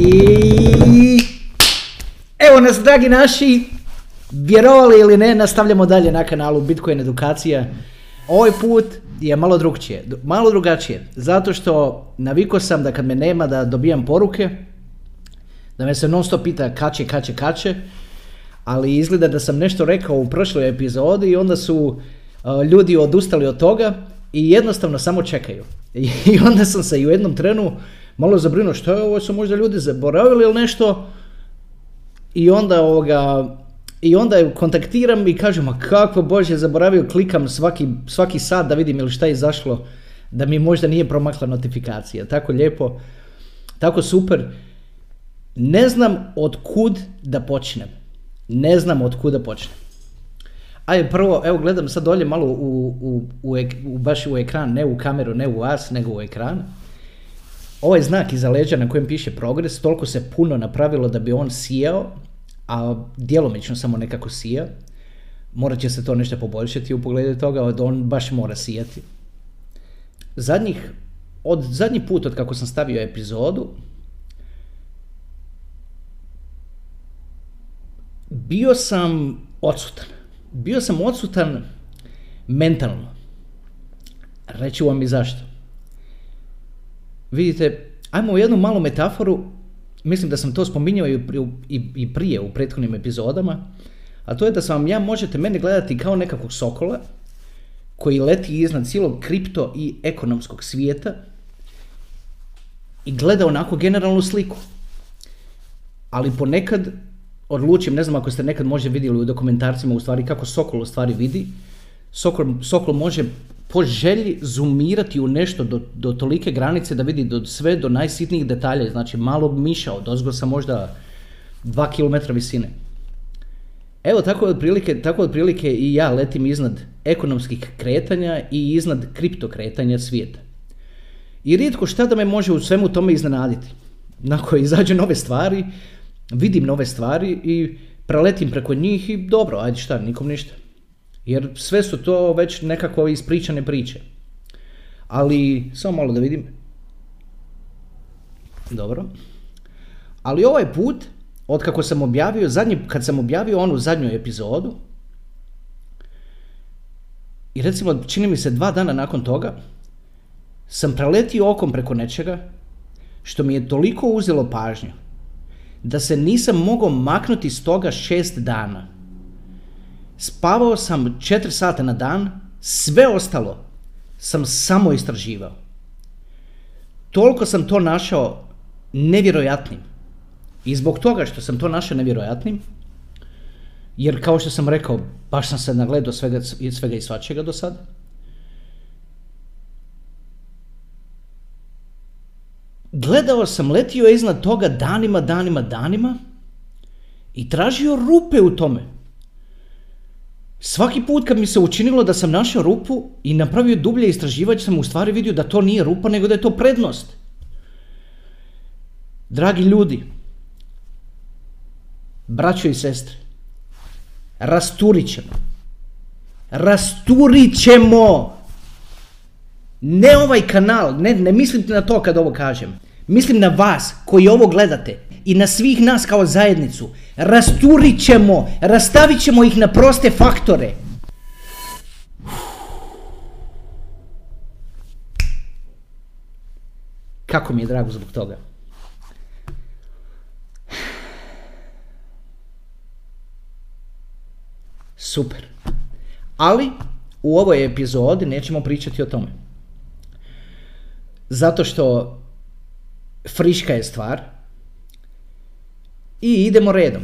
I evo nas dragi naši, vjerovali ili ne, nastavljamo dalje na kanalu Bitcoin edukacija. Ovaj put je malo drugčije, malo drugačije, zato što navikao sam da kad me nema da dobijam poruke, da me se non stop pita kaće, kaće, kaće, ali izgleda da sam nešto rekao u prošloj epizodi i onda su ljudi odustali od toga i jednostavno samo čekaju. I onda sam se i u jednom trenu malo zabrinuo što je ovo, su možda ljudi zaboravili ili nešto i onda ovoga, i onda ju kontaktiram i kažem, ma kako bože, zaboravio, klikam svaki, svaki sat da vidim ili šta je izašlo, da mi možda nije promakla notifikacija. Tako lijepo, tako super. Ne znam od kud da počnem. Ne znam od kud da počnem. Ajde, prvo, evo gledam sad dolje malo u, u, u, u, baš u ekran, ne u kameru, ne u vas, nego u ekran. Ovaj znak iza leđa na kojem piše progres, toliko se puno napravilo da bi on sijao, a djelomično samo nekako sija. Morat će se to nešto poboljšati u pogledu toga, da on baš mora sijati. Zadnjih, od zadnji put od kako sam stavio epizodu, bio sam odsutan. Bio sam odsutan mentalno. Reći vam i zašto. Vidite, ajmo u jednu malu metaforu, mislim da sam to spominjao i, i, prije u prethodnim epizodama, a to je da sam vam ja možete mene gledati kao nekakvog sokola koji leti iznad cijelog kripto i ekonomskog svijeta i gleda onako generalnu sliku. Ali ponekad odlučim, ne znam ako ste nekad možda vidjeli u dokumentarcima u stvari kako Sokol u stvari vidi, Sokol, Sokol može po želji zoomirati u nešto do, do tolike granice da vidi do, sve do najsitnijih detalja, znači malog miša od ozgo sa možda 2 km visine. Evo tako otprilike, tako otprilike i ja letim iznad ekonomskih kretanja i iznad kripto kretanja svijeta. I rijetko šta da me može u svemu tome iznenaditi. Nakon izađe nove stvari, vidim nove stvari i preletim preko njih i dobro, ajde šta, nikom ništa. Jer sve su to već nekako ispričane priče. Ali, samo malo da vidim. Dobro. Ali ovaj put, od kako sam objavio, zadnji, kad sam objavio onu zadnju epizodu, i recimo, čini mi se dva dana nakon toga, sam preletio okom preko nečega, što mi je toliko uzelo pažnju, da se nisam mogao maknuti s toga šest dana. Spavao sam četiri sata na dan, sve ostalo sam samo istraživao. Toliko sam to našao nevjerojatnim. I zbog toga što sam to našao nevjerojatnim, jer kao što sam rekao, baš sam se nagledao svega, svega i svačega do sada, gledao sam, letio iznad toga danima, danima, danima i tražio rupe u tome. Svaki put kad mi se učinilo da sam našao rupu i napravio dublje istraživanje, sam u stvari vidio da to nije rupa, nego da je to prednost. Dragi ljudi, braćo i sestre, rasturit ćemo. Rasturit ćemo ne ovaj kanal, ne, ne mislim na to kad ovo kažem. Mislim na vas koji ovo gledate i na svih nas kao zajednicu. Rasturit ćemo, rastavit ćemo ih na proste faktore. Kako mi je drago zbog toga. Super. Ali u ovoj epizodi nećemo pričati o tome. Zato što friška je stvar. I idemo redom.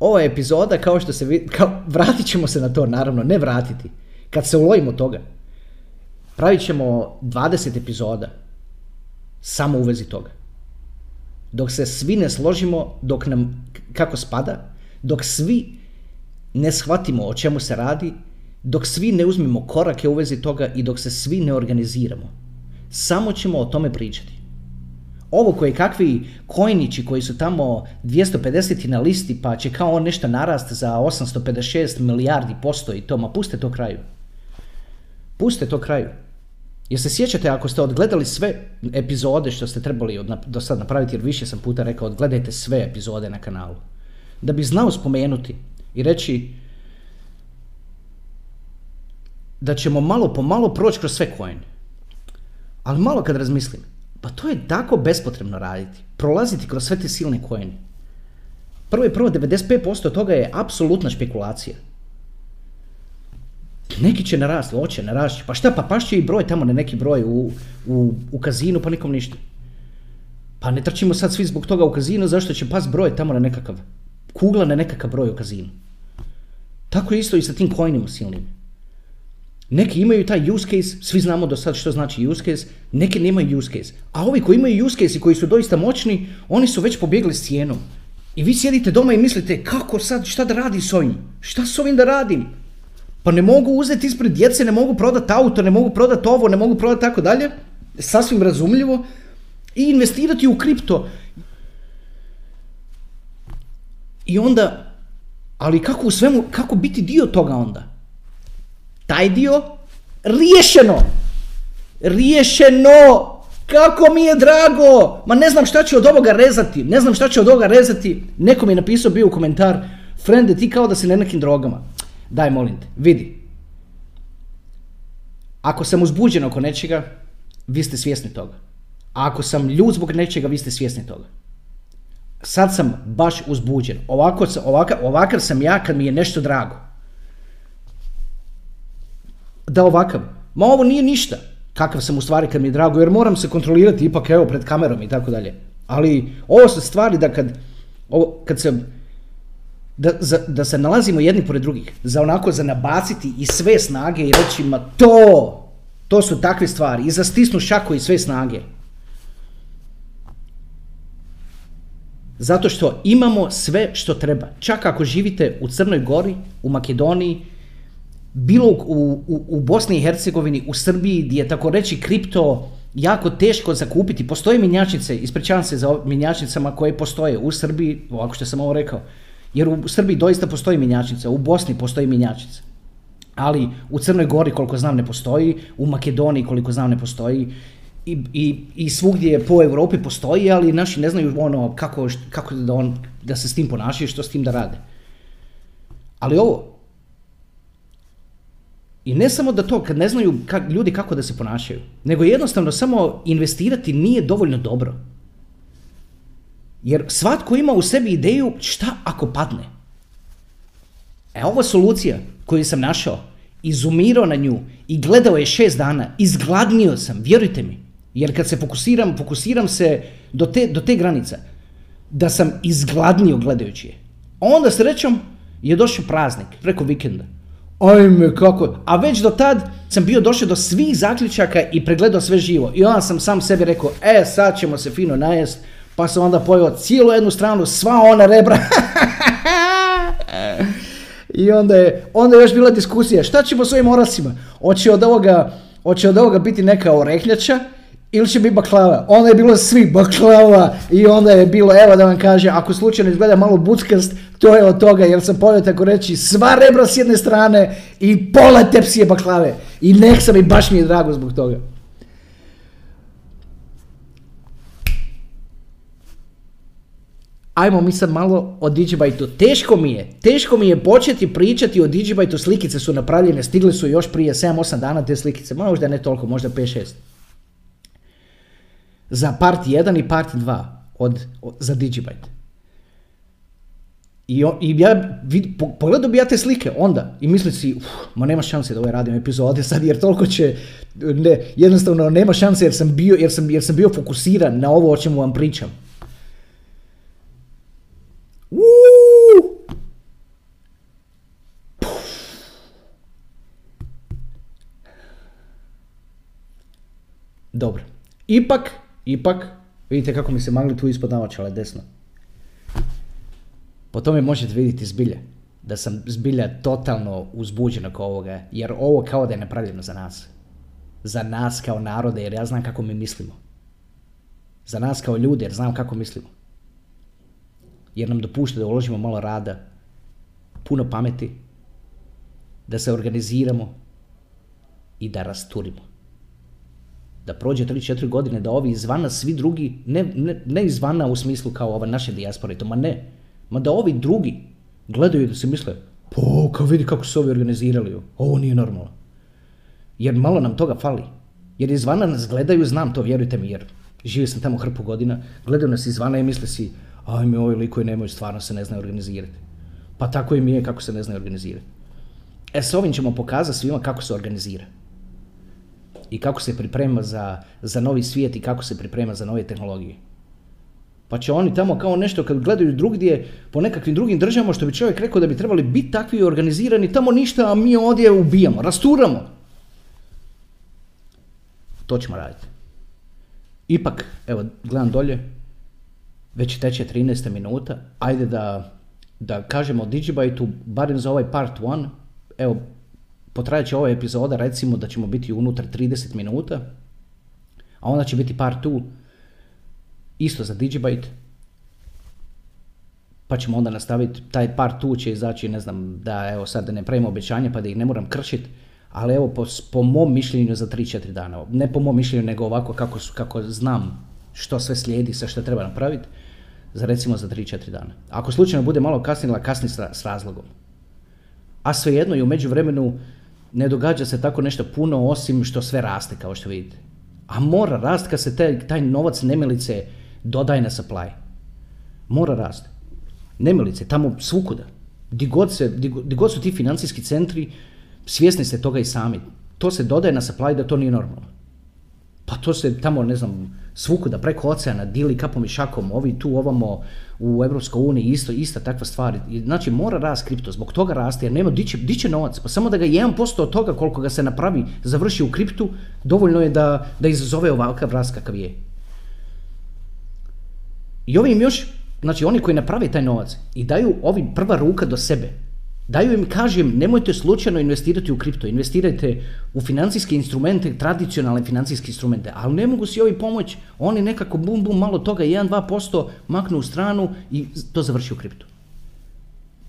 Ova epizoda, kao što se vidi, kao, vratit ćemo se na to, naravno, ne vratiti. Kad se ulovimo toga, pravit ćemo 20 epizoda samo u vezi toga. Dok se svi ne složimo, dok nam, kako spada, dok svi ne shvatimo o čemu se radi, dok svi ne uzmemo korake u vezi toga i dok se svi ne organiziramo. Samo ćemo o tome pričati. Ovo koji kakvi kojnići koji su tamo 250 na listi pa će kao on nešto narast za 856 milijardi posto i to, ma puste to kraju. Puste to kraju. Jer se sjećate ako ste odgledali sve epizode što ste trebali od, do sad napraviti, jer više sam puta rekao, odgledajte sve epizode na kanalu. Da bi znao spomenuti i reći da ćemo malo po malo proći kroz sve coin. Ali malo kad razmislim, pa to je tako bespotrebno raditi. Prolaziti kroz sve te silne coin. Prvo i prvo, 95% toga je apsolutna špekulacija. Neki će narasti, hoće narasti. Pa šta, pa pašće i broj tamo na neki broj u, u, u kazinu, pa nikom ništa. Pa ne trčimo sad svi zbog toga u kazinu, zašto će pas broj tamo na nekakav, kugla na nekakav broj u kazinu. Tako je isto i sa tim coinima silnim. Neki imaju taj use case, svi znamo do sad što znači use case, neki nemaju use case. A ovi koji imaju use case i koji su doista moćni, oni su već pobjegli s cijenom. I vi sjedite doma i mislite, kako sad, šta da radi s ovim? Šta s ovim da radim? Pa ne mogu uzeti ispred djece, ne mogu prodati auto, ne mogu prodati ovo, ne mogu prodati tako dalje. Sasvim razumljivo. I investirati u kripto. I onda, ali kako u svemu, kako biti dio toga onda? Taj dio, riješeno! Riješeno! Kako mi je drago! Ma ne znam šta ću od ovoga rezati, ne znam šta ću od ovoga rezati. Neko mi je napisao bio u komentar, frende ti kao da si na nekim drogama. Daj molim te, vidi. Ako sam uzbuđen oko nečega, vi ste svjesni toga. A ako sam ljud zbog nečega, vi ste svjesni toga. Sad sam baš uzbuđen. Ovako, ovakav sam ja kad mi je nešto drago. Da ovakav. Ma ovo nije ništa. Kakav sam u stvari kad mi je drago, jer moram se kontrolirati ipak evo pred kamerom i tako dalje. Ali ovo su stvari da kad, ovo, kad se da, za, da se nalazimo jedni pored drugih, za onako za nabaciti i sve snage i reći ma to, to su takve stvari i za stisnu šaku i sve snage. Zato što imamo sve što treba. Čak ako živite u Crnoj Gori, u Makedoniji, bilo u, u, u Bosni i Hercegovini, u Srbiji, gdje je tako reći kripto jako teško zakupiti. Postoje minjačnice, ispričavam se za minjačnicama koje postoje u Srbiji, ovako što sam ovo rekao, jer u Srbiji doista postoji minjačnica, u Bosni postoji minjačnica. Ali u Crnoj Gori koliko znam ne postoji, u Makedoniji koliko znam ne postoji i, i, i svugdje po Europi postoji, ali naši ne znaju ono kako, kako da, on, da se s tim ponašaju, što s tim da rade. Ali ovo, i ne samo da to, kad ne znaju kak, ljudi kako da se ponašaju, nego jednostavno samo investirati nije dovoljno dobro. Jer svatko ima u sebi ideju šta ako padne. E ovo solucija koju sam našao, izumirao na nju i gledao je šest dana, izgladnio sam, vjerujte mi. Jer kad se fokusiram, fokusiram se do te, do te granica, da sam izgladnio gledajući je. Onda srećom je došao praznik, preko vikenda. Ajme, kako... A već do tad sam bio došao do svih zaključaka i pregledao sve živo. I onda sam sam sebi rekao, e, sad ćemo se fino najest, pa sam onda pojeo cijelu jednu stranu, sva ona rebra. I onda je, onda je još bila diskusija, šta ćemo s ovim orasima? Hoće od ovoga, hoće od ovoga biti neka orehnjača ili će biti baklava? Onda je bilo svi baklava i onda je bilo, evo da vam kaže, ako slučajno izgleda malo buckast, to je od toga, jer sam pojeo tako reći sva rebra s jedne strane i pola tepsije baklave. I nek sam i baš mi je drago zbog toga. ajmo mi sad malo o Digibajtu. Teško mi je, teško mi je početi pričati o Digibajtu, slikice su napravljene, stigle su još prije 7-8 dana te slikice, možda ne toliko, možda 5-6. Za part 1 i part 2 od, od, za Digibajt. I, I ja vid, pogledao bi ja te slike onda i misli si, uf, ma nema šanse da ovaj radim epizode sad jer toliko će, ne, jednostavno nema šanse jer sam bio, jer sam, jer sam bio fokusiran na ovo o čemu vam pričam. Dobro. Ipak, ipak, vidite kako mi se magli tu ispod navačale desno. Po tome možete vidjeti zbilje. Da sam zbilja totalno uzbuđen oko ovoga. Jer ovo kao da je napravljeno za nas. Za nas kao narode jer ja znam kako mi mislimo. Za nas kao ljude jer znam kako mislimo jer nam dopušta da uložimo malo rada, puno pameti, da se organiziramo i da rasturimo. Da prođe 3-4 godine, da ovi izvana, svi drugi, ne, ne, ne izvana u smislu kao ova naše dijaspore, to ma ne, ma da ovi drugi gledaju da se misle, po, kao vidi kako su ovi organizirali, ovo nije normalno. Jer malo nam toga fali. Jer izvana nas gledaju, znam to, vjerujte mi, jer živio sam tamo hrpu godina, gledaju nas izvana i misle si, ajme, ovi likovi nemaju, stvarno se ne znaju organizirati. Pa tako i mi je kako se ne znaju organizirati. E s ovim ćemo pokazati svima kako se organizira. I kako se priprema za, za novi svijet i kako se priprema za nove tehnologije. Pa će oni tamo kao nešto kad gledaju drugdje po nekakvim drugim državama što bi čovjek rekao da bi trebali biti takvi organizirani, tamo ništa, a mi ovdje ubijamo, rasturamo. To ćemo raditi. Ipak, evo, gledam dolje, već teče 13 minuta, ajde da, da kažemo o Digibyte-u, barem za ovaj part 1, evo, potrajat će ova epizoda, recimo da ćemo biti unutar 30 minuta, a onda će biti part 2, isto za Digibyte, pa ćemo onda nastaviti, taj part 2 će izaći, ne znam, da evo sad da ne pravimo obećanja pa da ih ne moram kršiti, ali evo po, po mom mišljenju za 3-4 dana, ne po mom mišljenju nego ovako kako, kako znam što sve slijedi, sa što treba napraviti, za recimo za 3-4 dana. Ako slučajno bude malo kasnila, kasni s, s razlogom. A svejedno i u međuvremenu ne događa se tako nešto puno osim što sve raste kao što vidite. A mora rast kad se taj, taj novac nemilice dodaje na supply. Mora rast. Nemilice, tamo svukuda. Di god, se, di, di god su ti financijski centri, svjesni ste toga i sami. To se dodaje na supply da to nije normalno. Pa to se tamo, ne znam, svukuda preko oceana dili kapom i šakom, ovi tu ovamo u Europskoj uniji isto, ista takva stvar. Znači mora rast kripto, zbog toga raste jer nema diće, diće novac, pa samo da ga 1% od toga koliko ga se napravi završi u kriptu, dovoljno je da, da izazove ovakav rast kakav je. I ovim još, znači oni koji naprave taj novac i daju ovi prva ruka do sebe, Daju im, kažem, nemojte slučajno investirati u kripto, investirajte u financijske instrumente, tradicionalne financijske instrumente, ali ne mogu si ovi pomoći, oni nekako bum bum malo toga, 1-2% maknu u stranu i to završi u kriptu.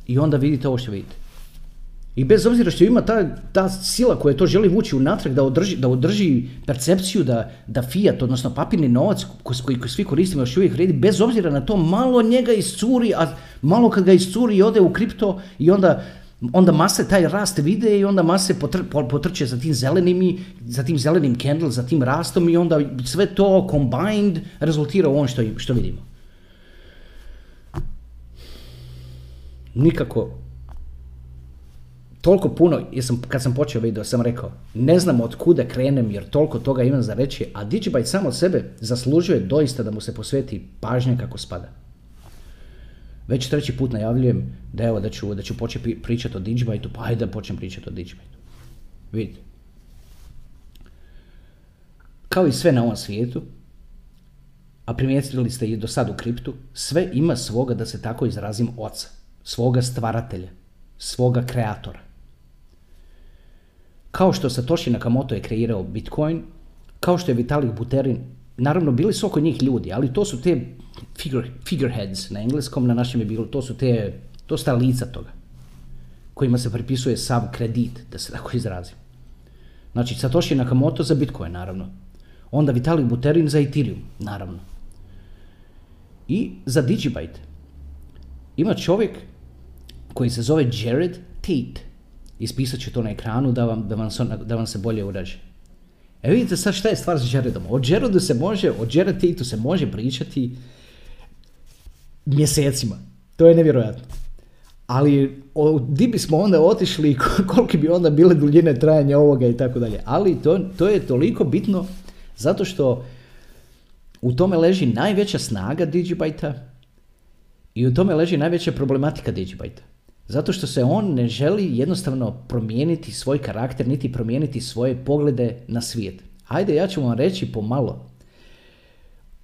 I onda vidite ovo što vidite. I bez obzira što ima ta, ta sila koja to želi vući unatrag da održi, da održi percepciju da, da fiat, odnosno papirni novac koji, koji, svi koristimo još uvijek vredi, bez obzira na to malo njega iscuri, a malo kad ga iscuri i ode u kripto i onda onda mase taj rast vide i onda mase potr, potrče za tim zelenim za tim zelenim candle, za tim rastom i onda sve to combined rezultira u ovom što, što vidimo. Nikako toliko puno, jesam, kad sam počeo video, sam rekao, ne znam od kuda krenem jer toliko toga imam za reći, a Digibyte samo od sebe zaslužuje doista da mu se posveti pažnja kako spada. Već treći put najavljujem da evo da ću, da ću početi pričati o Digibyte-u, pa ajde da počnem pričati o Digibyte-u. Vidite. Kao i sve na ovom svijetu, a primijetili ste i do sad u kriptu, sve ima svoga, da se tako izrazim, oca, svoga stvaratelja, svoga kreatora. Kao što Satoshi Nakamoto je kreirao Bitcoin, kao što je Vitalik Buterin, naravno bili su oko njih ljudi, ali to su te figure, figureheads na engleskom, na našem je bilo, to su te, to su ta lica toga, kojima se pripisuje sav kredit, da se tako izrazim. Znači, Satoshi Nakamoto za Bitcoin, naravno. Onda Vitalik Buterin za Ethereum, naravno. I za Digibyte ima čovjek koji se zove Jared Tate. Ispisat ću to na ekranu da vam, da vam, da vam se bolje uraže. E vidite sad šta je stvar s Jaredom. O Jaredu se može, o Jared Tateu se može pričati mjesecima. To je nevjerojatno. Ali o, di bismo onda otišli, kolike bi onda bile duljine trajanja ovoga i tako dalje. Ali to, to je toliko bitno zato što u tome leži najveća snaga Digibyte-a i u tome leži najveća problematika Digibyte-a. Zato što se on ne želi jednostavno promijeniti svoj karakter, niti promijeniti svoje poglede na svijet. Hajde, ja ću vam reći pomalo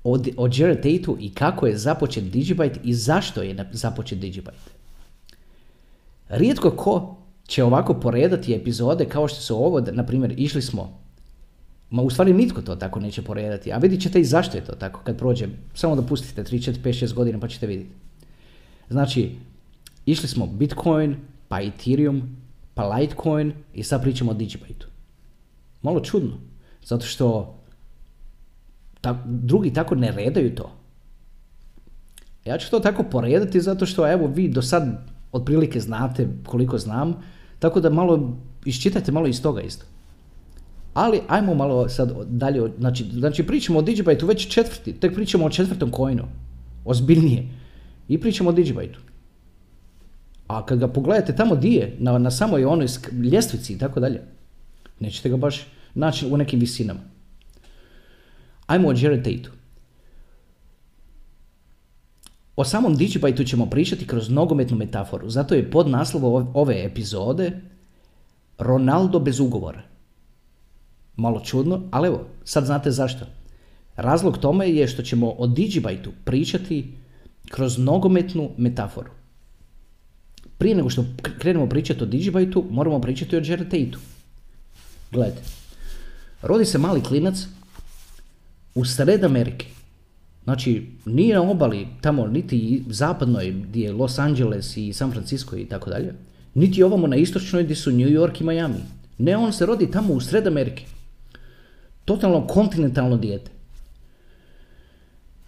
o, o Jared Tateu i kako je započet Digibyte i zašto je započet Digibyte. Rijetko ko će ovako poredati epizode kao što su ovo, na primjer, išli smo Ma u stvari nitko to tako neće poredati, a vidit ćete i zašto je to tako kad prođe. Samo da pustite 3, 4, 5, 6 godina pa ćete vidjeti. Znači, Išli smo Bitcoin, pa Ethereum, pa Litecoin i sad pričamo o Digibyte. Malo čudno, zato što drugi tako ne redaju to. Ja ću to tako poredati zato što evo vi do sad otprilike znate koliko znam, tako da malo iščitajte malo iz toga isto. Ali ajmo malo sad dalje, znači, znači pričamo o Digibyte već četvrti, tek pričamo o četvrtom coinu, ozbiljnije. I pričamo o Digibyte. A kad ga pogledate tamo di na, na samoj onoj ljestvici i tako dalje, nećete ga baš naći u nekim visinama. Ajmo o Jared Tateu. O samom Digibyte ćemo pričati kroz nogometnu metaforu, zato je pod naslov ove epizode Ronaldo bez ugovora. Malo čudno, ali evo, sad znate zašto. Razlog tome je što ćemo o Digibyte pričati kroz nogometnu metaforu. Prije nego što krenemo pričati o Digibyte moramo pričati o Jared Tateu. Gledajte, rodi se mali klinac u sred Amerike. Znači, nije na obali tamo niti zapadnoj gdje je Los Angeles i San Francisco i tako dalje, niti ovamo na istočnoj gdje su New York i Miami. Ne, on se rodi tamo u sred Amerike. Totalno kontinentalno dijete.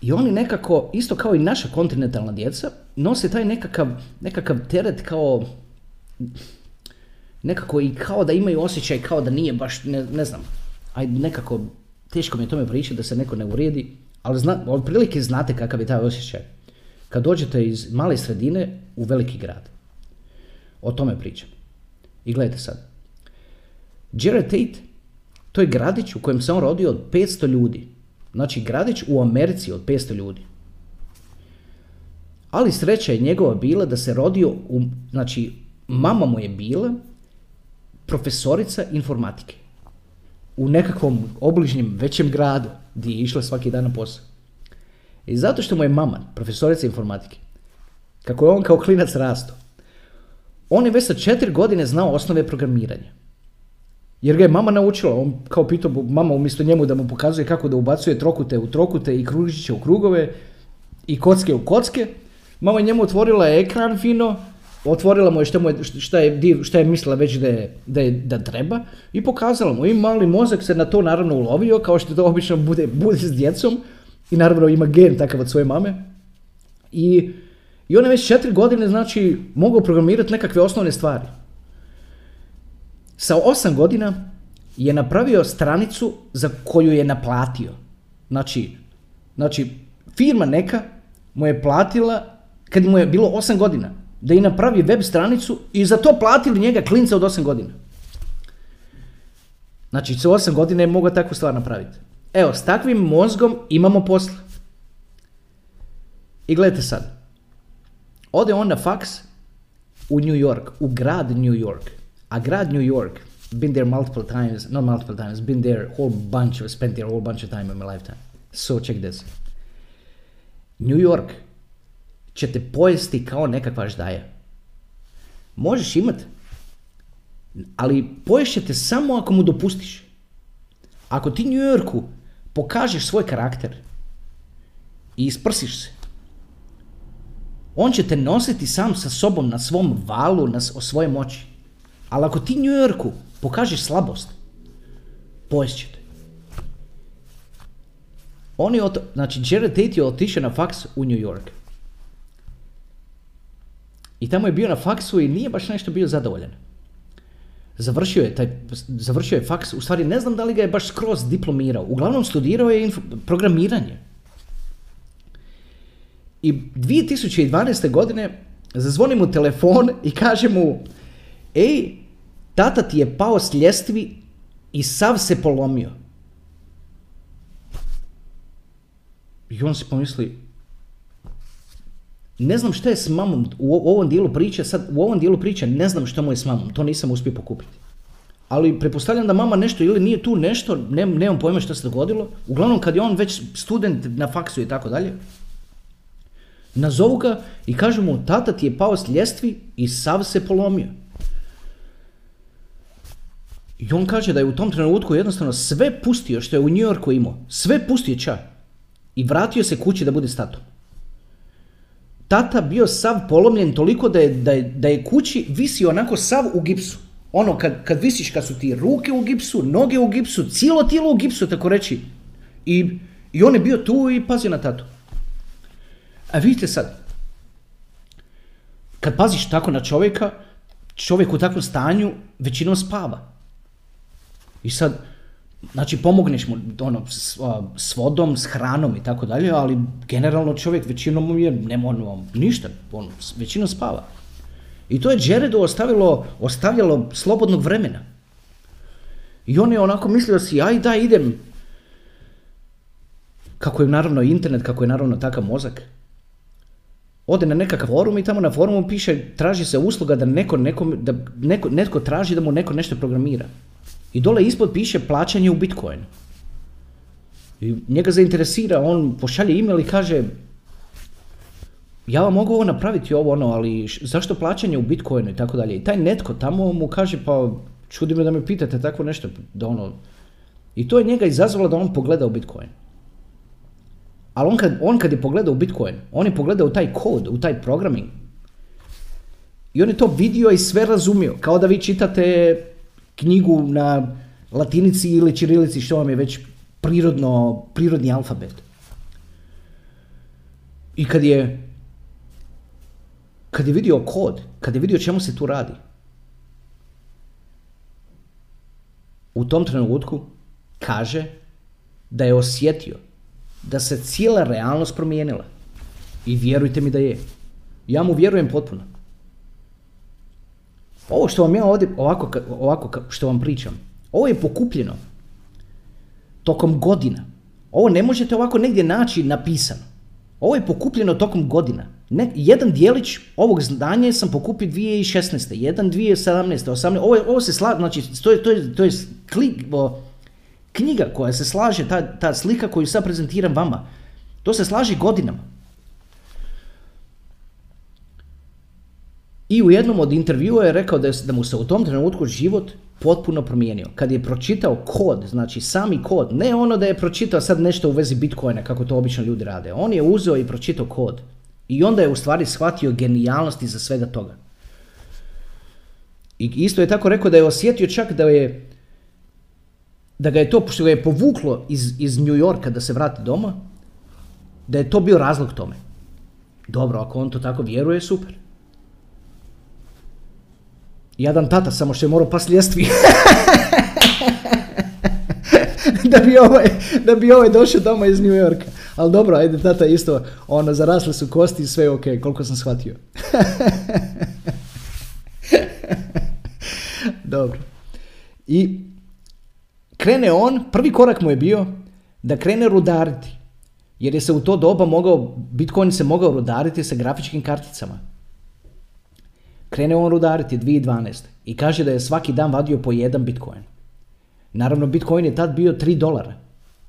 I oni nekako, isto kao i naša kontinentalna djeca, nose taj nekakav, nekakav teret kao nekako i kao da imaju osjećaj kao da nije baš, ne, ne znam, aj nekako teško mi je tome pričati da se neko ne uvrijedi, ali zna, otprilike znate kakav je taj osjećaj. Kad dođete iz male sredine u veliki grad. O tome pričam. I gledajte sad. Jared Tate, to je gradić u kojem se on rodio od 500 ljudi. Znači gradić u Americi od 500 ljudi. Ali sreća je njegova bila da se rodio, u, znači mama mu je bila profesorica informatike. U nekakvom obližnjem većem gradu gdje je išla svaki dan na posao. I zato što mu je mama profesorica informatike, kako je on kao klinac rastao, on je već sa četiri godine znao osnove programiranja. Jer ga je mama naučila, on kao pitao mama umjesto njemu da mu pokazuje kako da ubacuje trokute u trokute i kružiće u krugove i kocke u kocke. Mama je njemu otvorila ekran fino, otvorila mu je šta, mu je, šta, je, šta je mislila već da, je, da, je, da treba i pokazala mu. I mali mozak se na to naravno ulovio, kao što to obično bude, bude s djecom. I naravno ima gen takav od svoje mame. I, i on je već četiri godine, znači, mogao programirati nekakve osnovne stvari. Sa osam godina je napravio stranicu za koju je naplatio. Znači, znači firma neka mu je platila kad mu je bilo osam godina da i napravi web stranicu i za to platili njega klinca od osam godina. Znači, sa osam godina je mogao takvu stvar napraviti. Evo, s takvim mozgom imamo posla. I gledajte sad. Ode on na faks u New York, u grad New York. A grad New York, been there multiple times, not multiple times, been there whole bunch of, spent there a whole bunch of time in my lifetime. So check this. New York će te pojesti kao nekakva ždaja. Možeš imat, ali poješće te samo ako mu dopustiš. Ako ti New Yorku pokažeš svoj karakter i isprsiš se, on će te nositi sam sa sobom na svom valu, na, o svoje moći. Ali ako ti New Yorku pokažeš slabost, poješće te. On je, znači Jared Tate je otišao na faks u New York. I tamo je bio na faksu i nije baš nešto bio zadovoljan. Završio je, taj, završio je faks, u stvari ne znam da li ga je baš skroz diplomirao. Uglavnom studirao je programiranje. I 2012. godine zazvoni mu telefon i kaže mu Ej, tata ti je pao s ljestvi i sav se polomio. I on si pomisli, ne znam što je s mamom u ovom dijelu priče, sad u ovom dijelu priče ne znam što mu je s mamom, to nisam uspio pokupiti. Ali pretpostavljam da mama nešto ili nije tu nešto, ne, nemam pojma što se dogodilo. Uglavnom kad je on već student na faksu i tako dalje, nazovu ga i kažu mu tata ti je pao s ljestvi i sav se polomio. I on kaže da je u tom trenutku jednostavno sve pustio što je u New Yorku imao. Sve pustio ča. I vratio se kući da bude statom tata bio sav polomljen toliko da je, da je, da je kući visio onako sav u gipsu. Ono, kad, kad visiš, kad su ti ruke u gipsu, noge u gipsu, cijelo tijelo u gipsu, tako reći. I, I on je bio tu i pazio na tatu. A vidite sad, kad paziš tako na čovjeka, čovjek u takvom stanju većinom spava. I sad, znači pomogneš mu ono, s, a, s vodom, s hranom i tako dalje, ali generalno čovjek većinom je, nema ono, ništa, on većinom spava. I to je Jaredu ostavilo, ostavljalo slobodnog vremena. I on je onako mislio si, aj da idem, kako je naravno internet, kako je naravno takav mozak, ode na nekakav forum i tamo na forumu piše, traži se usluga da neko, nekom, da neko, netko traži da mu neko nešto programira. I dole ispod piše plaćanje u Bitcoin. I njega zainteresira, on pošalje email i kaže, ja vam mogu ovo napraviti ovo ono, ali zašto plaćanje u Bitcoinu i tako dalje. I taj netko tamo mu kaže, pa čudi me da me pitate tako nešto, da ono, i to je njega izazvalo da on pogleda u Bitcoin. Ali on kad, on kad je pogledao u Bitcoin, on je pogledao u taj kod, u taj programming. I on je to vidio i sve razumio. Kao da vi čitate knjigu na latinici ili čirilici, što vam je već prirodno, prirodni alfabet. I kad je kad je vidio kod, kad je vidio čemu se tu radi, u tom trenutku kaže da je osjetio da se cijela realnost promijenila. I vjerujte mi da je. Ja mu vjerujem potpuno. Ovo što vam ja ovdje ovako, ovako što vam pričam, ovo je pokupljeno tokom godina. Ovo ne možete ovako negdje naći napisano. Ovo je pokupljeno tokom godina. Ne, jedan dijelić ovog znanja sam pokupio 2016. Jedan 2017. 18. Ovo, ovo se slaže, znači to je, to je, to je klik, o, knjiga koja se slaže, ta, ta slika koju sad prezentiram vama, to se slaže godinama. I u jednom od intervjua je rekao da, je, da mu se u tom trenutku život potpuno promijenio. Kad je pročitao kod, znači sami kod, ne ono da je pročitao sad nešto u vezi Bitcoina kako to obično ljudi rade. On je uzeo i pročitao kod. I onda je u stvari shvatio genijalnost iza svega toga. I isto je tako rekao da je osjetio čak da je da ga je to, što ga je povuklo iz, iz New Yorka da se vrati doma, da je to bio razlog tome. Dobro, ako on to tako vjeruje, super. Jadan tata, samo što je morao pas ljestvi. da, bi ovaj, da bi ovaj došao doma iz New Yorka. Ali dobro, ajde tata isto, ono, zarasle su kosti i sve je ok, koliko sam shvatio. dobro. I krene on, prvi korak mu je bio da krene rudariti. Jer je se u to doba mogao, Bitcoin se mogao rudariti sa grafičkim karticama. Krene on rudariti 2012. I kaže da je svaki dan vadio po jedan Bitcoin. Naravno, Bitcoin je tad bio 3 dolara.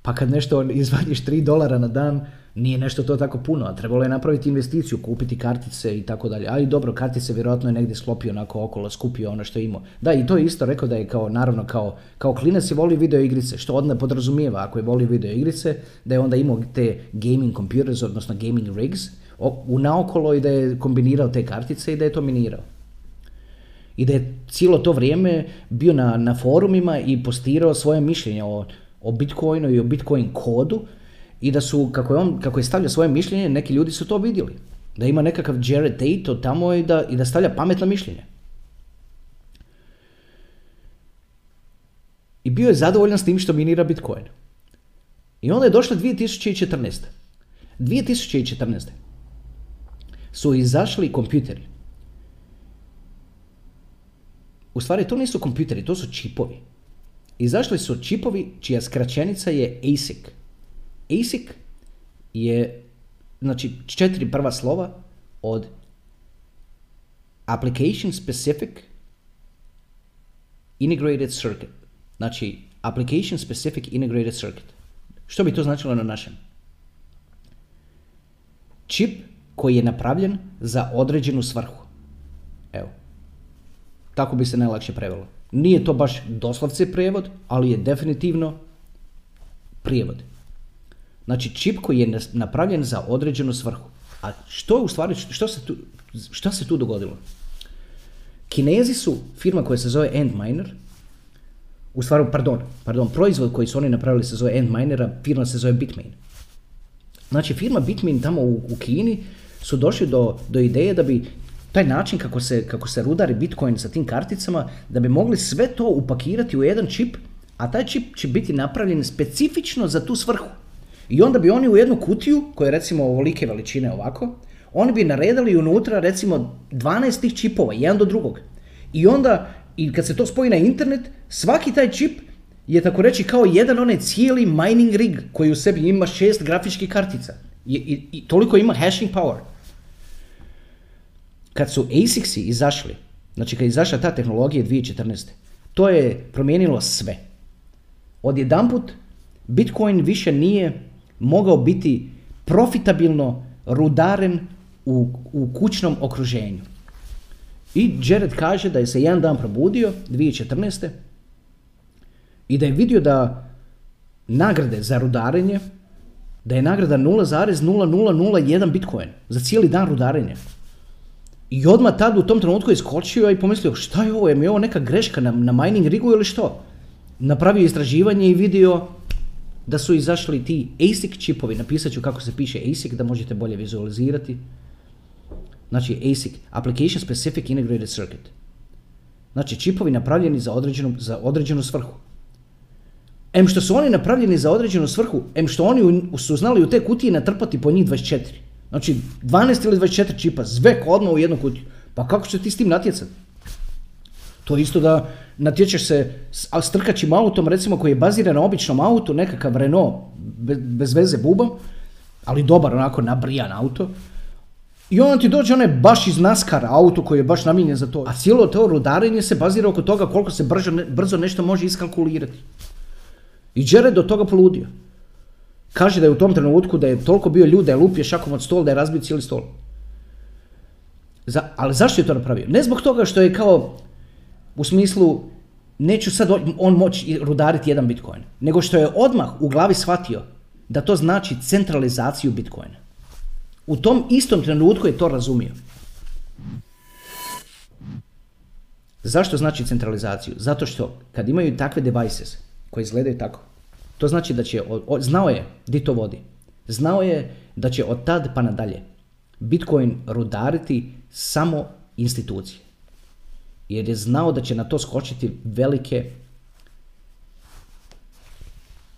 Pa kad nešto izvadiš 3 dolara na dan, nije nešto to tako puno, a trebalo je napraviti investiciju, kupiti kartice i tako dalje. Ali dobro, kartice vjerojatno je negdje sklopio onako okolo, skupio ono što je imao. Da, i to je isto rekao da je kao, naravno, kao, kao klinac je volio video igrice, što odmah podrazumijeva ako je volio video igrice, da je onda imao te gaming computers, odnosno gaming rigs, u naokolo i da je kombinirao te kartice i da je to minirao. I da je cijelo to vrijeme bio na, na forumima i postirao svoje mišljenje o, o Bitcoinu i o Bitcoin kodu i da su, kako je, on, kako je stavljao svoje mišljenje, neki ljudi su to vidjeli. Da ima nekakav Jared Tate tamo i da, i da stavlja pametno mišljenje. I bio je zadovoljan s tim što minira Bitcoin. I onda je došla 2014. 2014. su izašli kompjuteri u stvari to nisu kompjuteri, to su čipovi. Izašli su čipovi čija skraćenica je ASIC. ASIC je znači četiri prva slova od Application Specific Integrated Circuit. Znači Application Specific Integrated Circuit. Što bi to značilo na našem? Čip koji je napravljen za određenu svrhu. Evo, tako bi se najlakše prevelo. Nije to baš doslovce prijevod, ali je definitivno prijevod. Znači čip koji je napravljen za određenu svrhu. A što u stvari, što se tu, šta se tu dogodilo? Kinezi su firma koja se zove Antminer, u stvari, pardon, pardon, proizvod koji su oni napravili se zove Antminer, a firma se zove Bitmain. Znači firma Bitmain tamo u, u Kini su došli do, do ideje da bi taj način kako se, kako se rudari Bitcoin sa tim karticama, da bi mogli sve to upakirati u jedan čip, a taj čip će biti napravljen specifično za tu svrhu. I onda bi oni u jednu kutiju, koja je recimo ovolike veličine ovako, oni bi naredali unutra recimo 12 tih čipova, jedan do drugog. I onda, i kad se to spoji na internet, svaki taj čip je tako reći kao jedan onaj cijeli mining rig koji u sebi ima šest grafičkih kartica. I, i, i toliko ima hashing power. Kad su ASICS-i izašli, znači kad je izašla ta tehnologija 2014. To je promijenilo sve. Odjedanput Bitcoin više nije mogao biti profitabilno rudaren u, u kućnom okruženju. I Jared kaže da je se jedan dan probudio, 2014. I da je vidio da nagrade za rudarenje, da je nagrada 0,0001 bitcoin za cijeli dan rudarenja. I odmah tad u tom trenutku je skočio i pomislio šta je ovo, je mi ovo neka greška na, na mining rigu ili što? Napravio istraživanje i vidio da su izašli ti ASIC čipovi, napisat ću kako se piše ASIC da možete bolje vizualizirati. Znači ASIC, Application Specific Integrated Circuit. Znači čipovi napravljeni za određenu, za određenu svrhu. Em što su oni napravljeni za određenu svrhu, em što oni su znali u te kutije natrpati po njih 24. Znači 12 ili 24 čipa, sve odmah u jednu kutiju. Pa kako će ti s tim natjecati? To isto da natječeš se s trkačim autom, recimo koji je baziran na običnom autu, nekakav Renault, bez veze bubom, ali dobar onako nabrijan auto. I onda ti dođe onaj baš iz NASCAR auto koji je baš namijenjen za to. A cijelo to rudarenje se bazira oko toga koliko se brzo, brzo nešto može iskalkulirati. I Jared do toga poludio. Kaže da je u tom trenutku da je toliko bio ljudi da je lupio šakom od stola, da je razbio cijeli stol. Za, ali zašto je to napravio? Ne zbog toga što je kao, u smislu, neću sad on moći rudariti jedan bitcoin, nego što je odmah u glavi shvatio da to znači centralizaciju bitcoina. U tom istom trenutku je to razumio. Zašto znači centralizaciju? Zato što kad imaju takve devices koji izgledaju tako, to znači da će, znao je di to vodi. Znao je da će od tad pa nadalje Bitcoin rudariti samo institucije. Jer je znao da će na to skočiti velike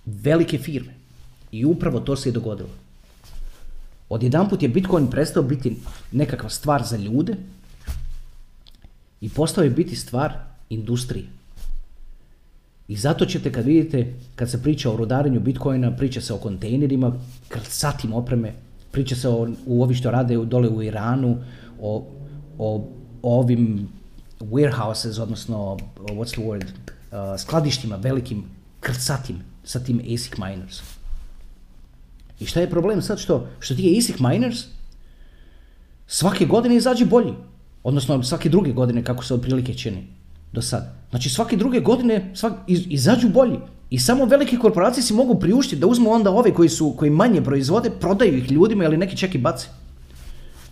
velike firme. I upravo to se je dogodilo. Odjedanput je Bitcoin prestao biti nekakva stvar za ljude i postao je biti stvar industrije. I zato ćete kad vidite, kad se priča o rudarenju Bitcoina, priča se o kontejnerima, krcatim opreme, priča se o, u ovi što rade dole u Iranu, o, o, ovim warehouses, odnosno, what's the word, uh, skladištima velikim, krcatim sa tim ASIC miners. I šta je problem sad što, što ti ASIC miners svake godine izađe bolji. Odnosno svake druge godine kako se otprilike čini do sad. Znači svake druge godine svak, izađu bolji. I samo velike korporacije si mogu priuštiti da uzmu onda ove koji su koji manje proizvode, prodaju ih ljudima ili neki čak i bace.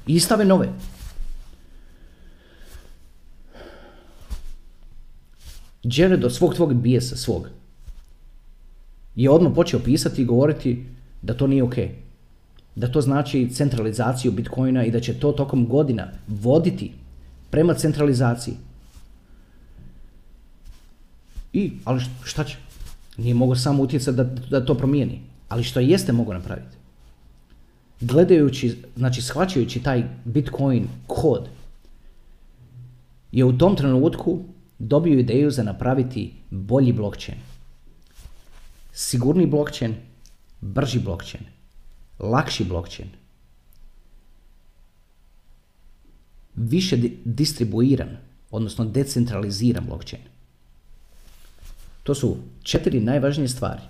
I stave nove. Jared od svog tvog bijesa svog je odmah počeo pisati i govoriti da to nije ok. Da to znači centralizaciju Bitcoina i da će to tokom godina voditi prema centralizaciji. I, ali šta će? Nije mogao samo utjecati da, da to promijeni. Ali što jeste mogao napraviti? Gledajući, znači shvaćajući taj Bitcoin kod, je u tom trenutku dobio ideju za napraviti bolji blockchain. Sigurni blockchain, brži blockchain, lakši blockchain, više distribuiran, odnosno decentraliziran blockchain. To su četiri najvažnije stvari.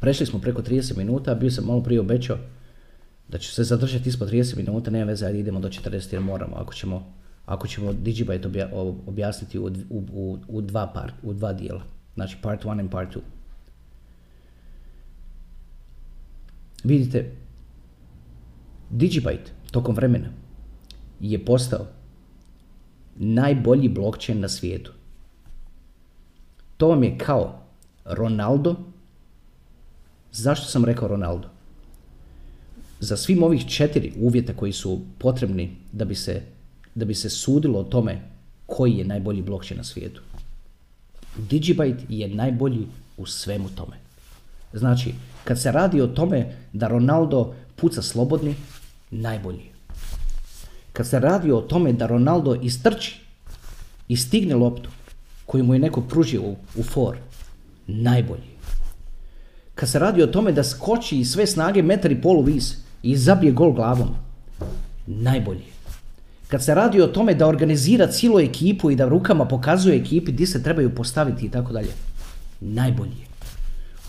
Prešli smo preko 30 minuta, bio sam malo prije obećao da ću se zadržati ispod 30 minuta, nema veze, ajde idemo do 40 jer moramo, ako ćemo, ako ćemo Digibyte objasniti u, u, u, dva part, u dva dijela. Znači part 1 and part 2. Vidite, Digibyte tokom vremena je postao najbolji blockchain na svijetu. To vam je kao Ronaldo. Zašto sam rekao Ronaldo? za svim ovih četiri uvjeta koji su potrebni da bi se, da bi se sudilo o tome koji je najbolji blockchain na svijetu. Digibyte je najbolji u svemu tome. Znači, kad se radi o tome da Ronaldo puca slobodni, najbolji. Kad se radi o tome da Ronaldo istrči i stigne loptu koju mu je neko pružio u, for, najbolji. Kad se radi o tome da skoči i sve snage metar i polu vis i zabije gol glavom, najbolji. Kad se radi o tome da organizira cijelu ekipu i da rukama pokazuje ekipi gdje se trebaju postaviti i tako dalje, najbolji.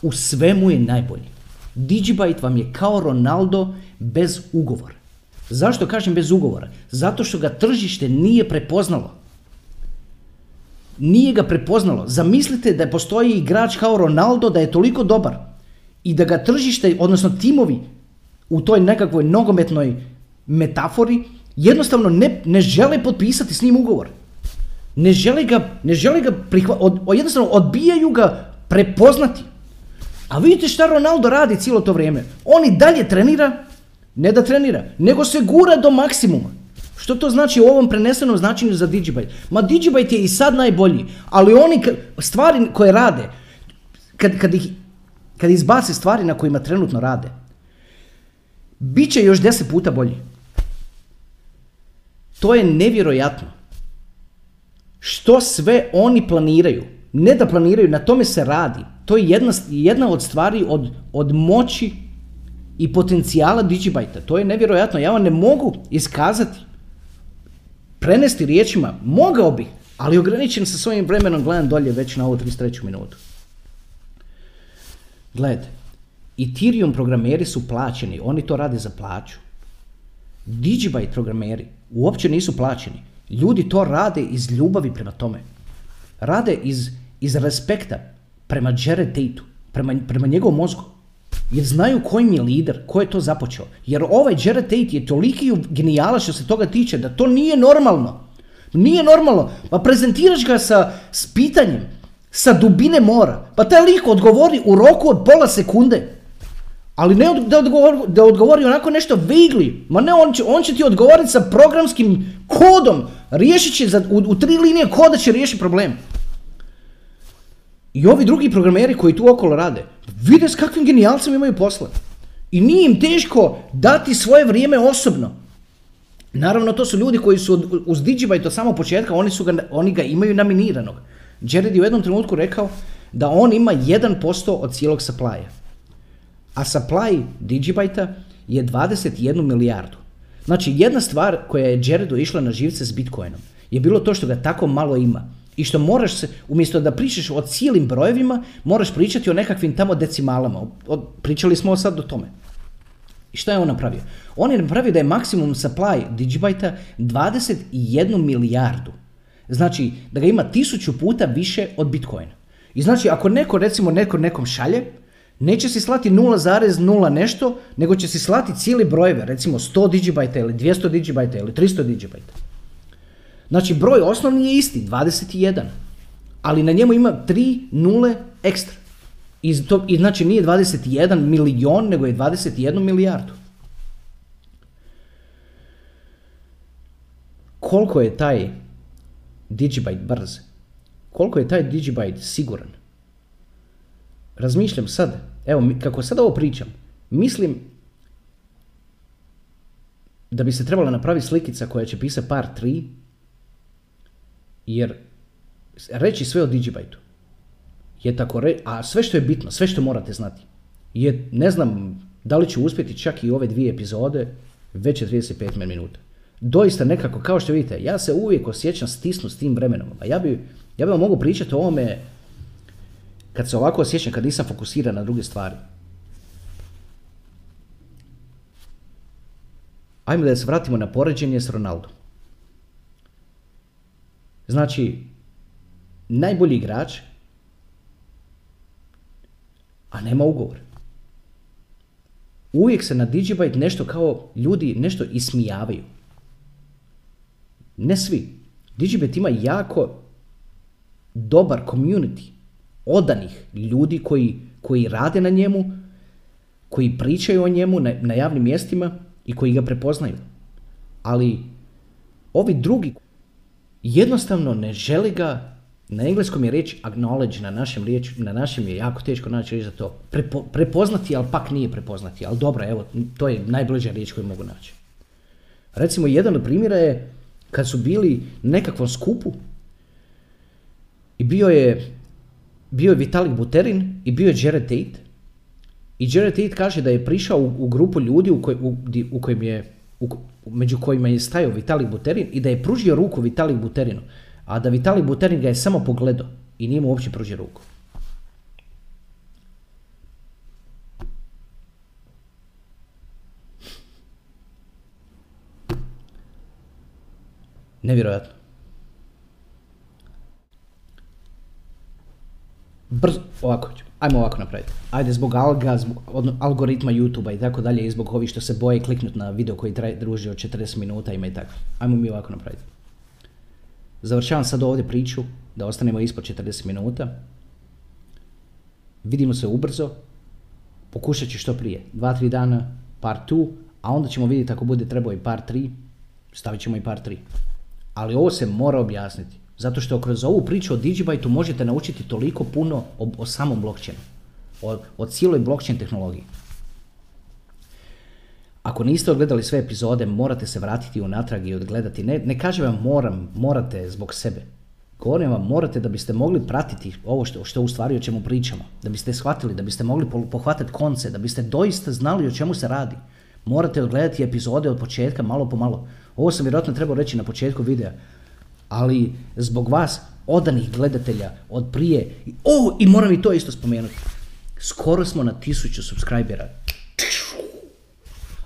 U svemu je najbolji. Digibyte vam je kao Ronaldo bez ugovora. Zašto kažem bez ugovora? Zato što ga tržište nije prepoznalo. Nije ga prepoznalo. Zamislite da postoji igrač kao Ronaldo da je toliko dobar i da ga tržište, odnosno timovi u toj nekakvoj nogometnoj metafori jednostavno ne, ne žele potpisati s njim ugovor. Ne žele ga, ne žele ga prihva, od, jednostavno odbijaju ga prepoznati. A vidite šta Ronaldo radi cijelo to vrijeme. On i dalje trenira, ne da trenira, nego se gura do maksimuma. Što to znači u ovom prenesenom značenju za Digibyte? Ma Digibyte je i sad najbolji, ali oni stvari koje rade, kad, kad, ih, kad izbace stvari na kojima trenutno rade, bit će još deset puta bolji. To je nevjerojatno. Što sve oni planiraju, ne da planiraju, na tome se radi. To je jedna, jedna od stvari od, od moći i potencijala Digibyte. To je nevjerojatno. Ja vam ne mogu iskazati, prenesti riječima. Mogao bi, ali ograničen sa svojim vremenom gledam dolje već na ovu 33. minutu. Gledajte, Ethereum programeri su plaćeni, oni to rade za plaću. Digibyte programeri uopće nisu plaćeni. Ljudi to rade iz ljubavi prema tome. Rade iz, iz respekta prema Jared Tateu, prema, prema njegovom mozgu. Jer znaju koji je lider, ko je to započeo. Jer ovaj Jared Tate je toliki genijala što se toga tiče da to nije normalno. Nije normalno. Pa prezentiraš ga sa, s pitanjem, sa dubine mora. Pa taj lik odgovori u roku od pola sekunde. Ali ne da odgovori, da odgovori onako nešto vigli. Ma ne, on će, on će ti odgovoriti sa programskim kodom. Riješit će, za, u, u tri linije koda će riješiti problem. I ovi drugi programeri koji tu okolo rade, vide s kakvim genijalcem imaju posla. I nije im teško dati svoje vrijeme osobno. Naravno, to su ljudi koji su uz Digibyte od samog početka, oni, su ga, oni ga imaju naminiranog. Jared je u jednom trenutku rekao da on ima 1% od cijelog supply A supply Digibyte je 21 milijardu. Znači, jedna stvar koja je Jaredu išla na živce s Bitcoinom je bilo to što ga tako malo ima. I što moraš se, umjesto da pričaš o cijelim brojevima, moraš pričati o nekakvim tamo decimalama. pričali smo sad o tome. I što je on napravio? On je napravio da je maksimum supply Digibyte 21 milijardu. Znači da ga ima tisuću puta više od Bitcoina. I znači ako neko recimo neko nekom šalje, neće si slati 0,0 nešto, nego će si slati cijeli brojeve, recimo 100 Digibyte ili 200 Digibyte ili 300 Digibyte. Znači broj osnovni je isti, 21. Ali na njemu ima 3 nule ekstra. I, to, I znači nije 21 milion, nego je 21 milijardu. Koliko je taj Digibyte brz? Koliko je taj Digibyte siguran? Razmišljam sad, evo kako sad ovo pričam, mislim da bi se trebala napraviti slikica koja će pisati par 3 jer reći sve o Digibyte je tako re, a sve što je bitno, sve što morate znati je, ne znam da li ću uspjeti čak i ove dvije epizode, već je 35 minuta. Doista nekako, kao što vidite, ja se uvijek osjećam stisnu s tim vremenom. A ja bi, ja bi vam mogu pričati o ovome kad se ovako osjećam, kad nisam fokusiran na druge stvari. Ajmo da se vratimo na poređenje s Ronaldom. Znači, najbolji igrač, a nema ugovor. Uvijek se na Digibyte nešto kao ljudi nešto ismijavaju. Ne svi. Digibyte ima jako dobar community, odanih ljudi koji, koji rade na njemu, koji pričaju o njemu na, na javnim mjestima i koji ga prepoznaju. Ali ovi drugi jednostavno ne žele ga, na engleskom je riječ acknowledge, na našem, riječ, na našem je jako teško naći riječ za to. Prepo, prepoznati, ali pak nije prepoznati. Ali dobro, evo, to je najbliža riječ koju mogu naći. Recimo, jedan od primjera je kad su bili nekakvom skupu i bio je, bio je Vitalik Buterin i bio je Jared Tate. I Jared Tate kaže da je prišao u, u grupu ljudi u, koj, u, u kojem je, u, među kojima je stajao Vitalik Buterin i da je pružio ruku Vitalik Buterinu, a da Vitalik Buterin ga je samo pogledao i nije mu uopće pružio ruku. Nevjerojatno. Brzo, ovako ću. Ajmo ovako napraviti. Ajde zbog alga, zbog algoritma YouTube-a i tako dalje i zbog ovih što se boje kliknuti na video koji traje druži od 40 minuta ima i tako. Ajmo mi ovako napraviti. Završavam sad ovdje priču da ostanemo ispod 40 minuta. Vidimo se ubrzo. Pokušat ću što prije. 2-3 dana, part 2, a onda ćemo vidjeti ako bude trebao i part 3, stavit ćemo i part 3. Ali ovo se mora objasniti. Zato što kroz ovu priču o Digibyte možete naučiti toliko puno o, o samom blockchainu. O, o cijeloj blockchain tehnologiji. Ako niste odgledali sve epizode, morate se vratiti unatrag i odgledati. Ne, ne kažem vam moram, morate zbog sebe. Govorim vam, morate da biste mogli pratiti ovo što, što u stvari o čemu pričamo. Da biste shvatili, da biste mogli pohvatati konce, da biste doista znali o čemu se radi. Morate odgledati epizode od početka, malo po malo. Ovo sam vjerojatno trebao reći na početku videa, ali zbog vas, odanih gledatelja od prije, o, i moram i to isto spomenuti, skoro smo na tisuću subscribera.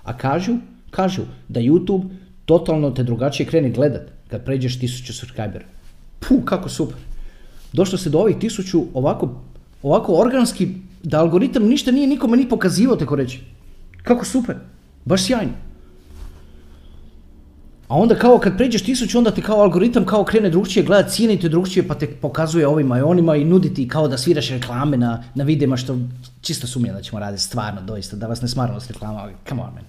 A kažu, kažu da YouTube totalno te drugačije krene gledat kad pređeš tisuću subscribera. Puh, kako super. Došlo se do ovih tisuću ovako, ovako organski, da algoritam ništa nije nikome ni pokazivao, tako reći. Kako super. Baš sjajno. A onda kao kad pređeš tisuću, onda ti kao algoritam kao krene drugčije gledat, cijenite drugčije pa te pokazuje ovima i onima i nuditi kao da sviraš reklame na, na videima što čisto sumnjam da ćemo raditi stvarno, doista, da vas ne smaramo s reklama, ali come on man.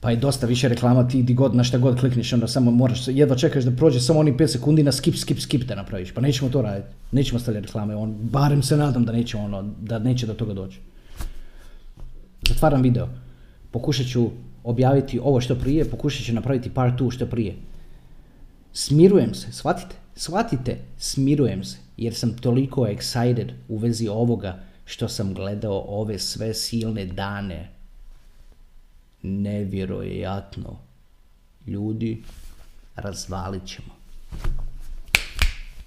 Pa je dosta više reklama, ti di god na šta god klikneš, onda samo moraš, jedva čekaš da prođe samo oni 5 sekundi na skip, skip, skip te napraviš. Pa nećemo to raditi, nećemo stavljati reklame, on, barem se nadam da neće ono, da neće do toga doći. Zatvaram video, pokušat ću objaviti ovo što prije, pokušat ću napraviti part 2 što prije. Smirujem se, shvatite, shvatite, smirujem se, jer sam toliko excited u vezi ovoga što sam gledao ove sve silne dane. Nevjerojatno. Ljudi, razvalit ćemo.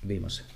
Vidimo se.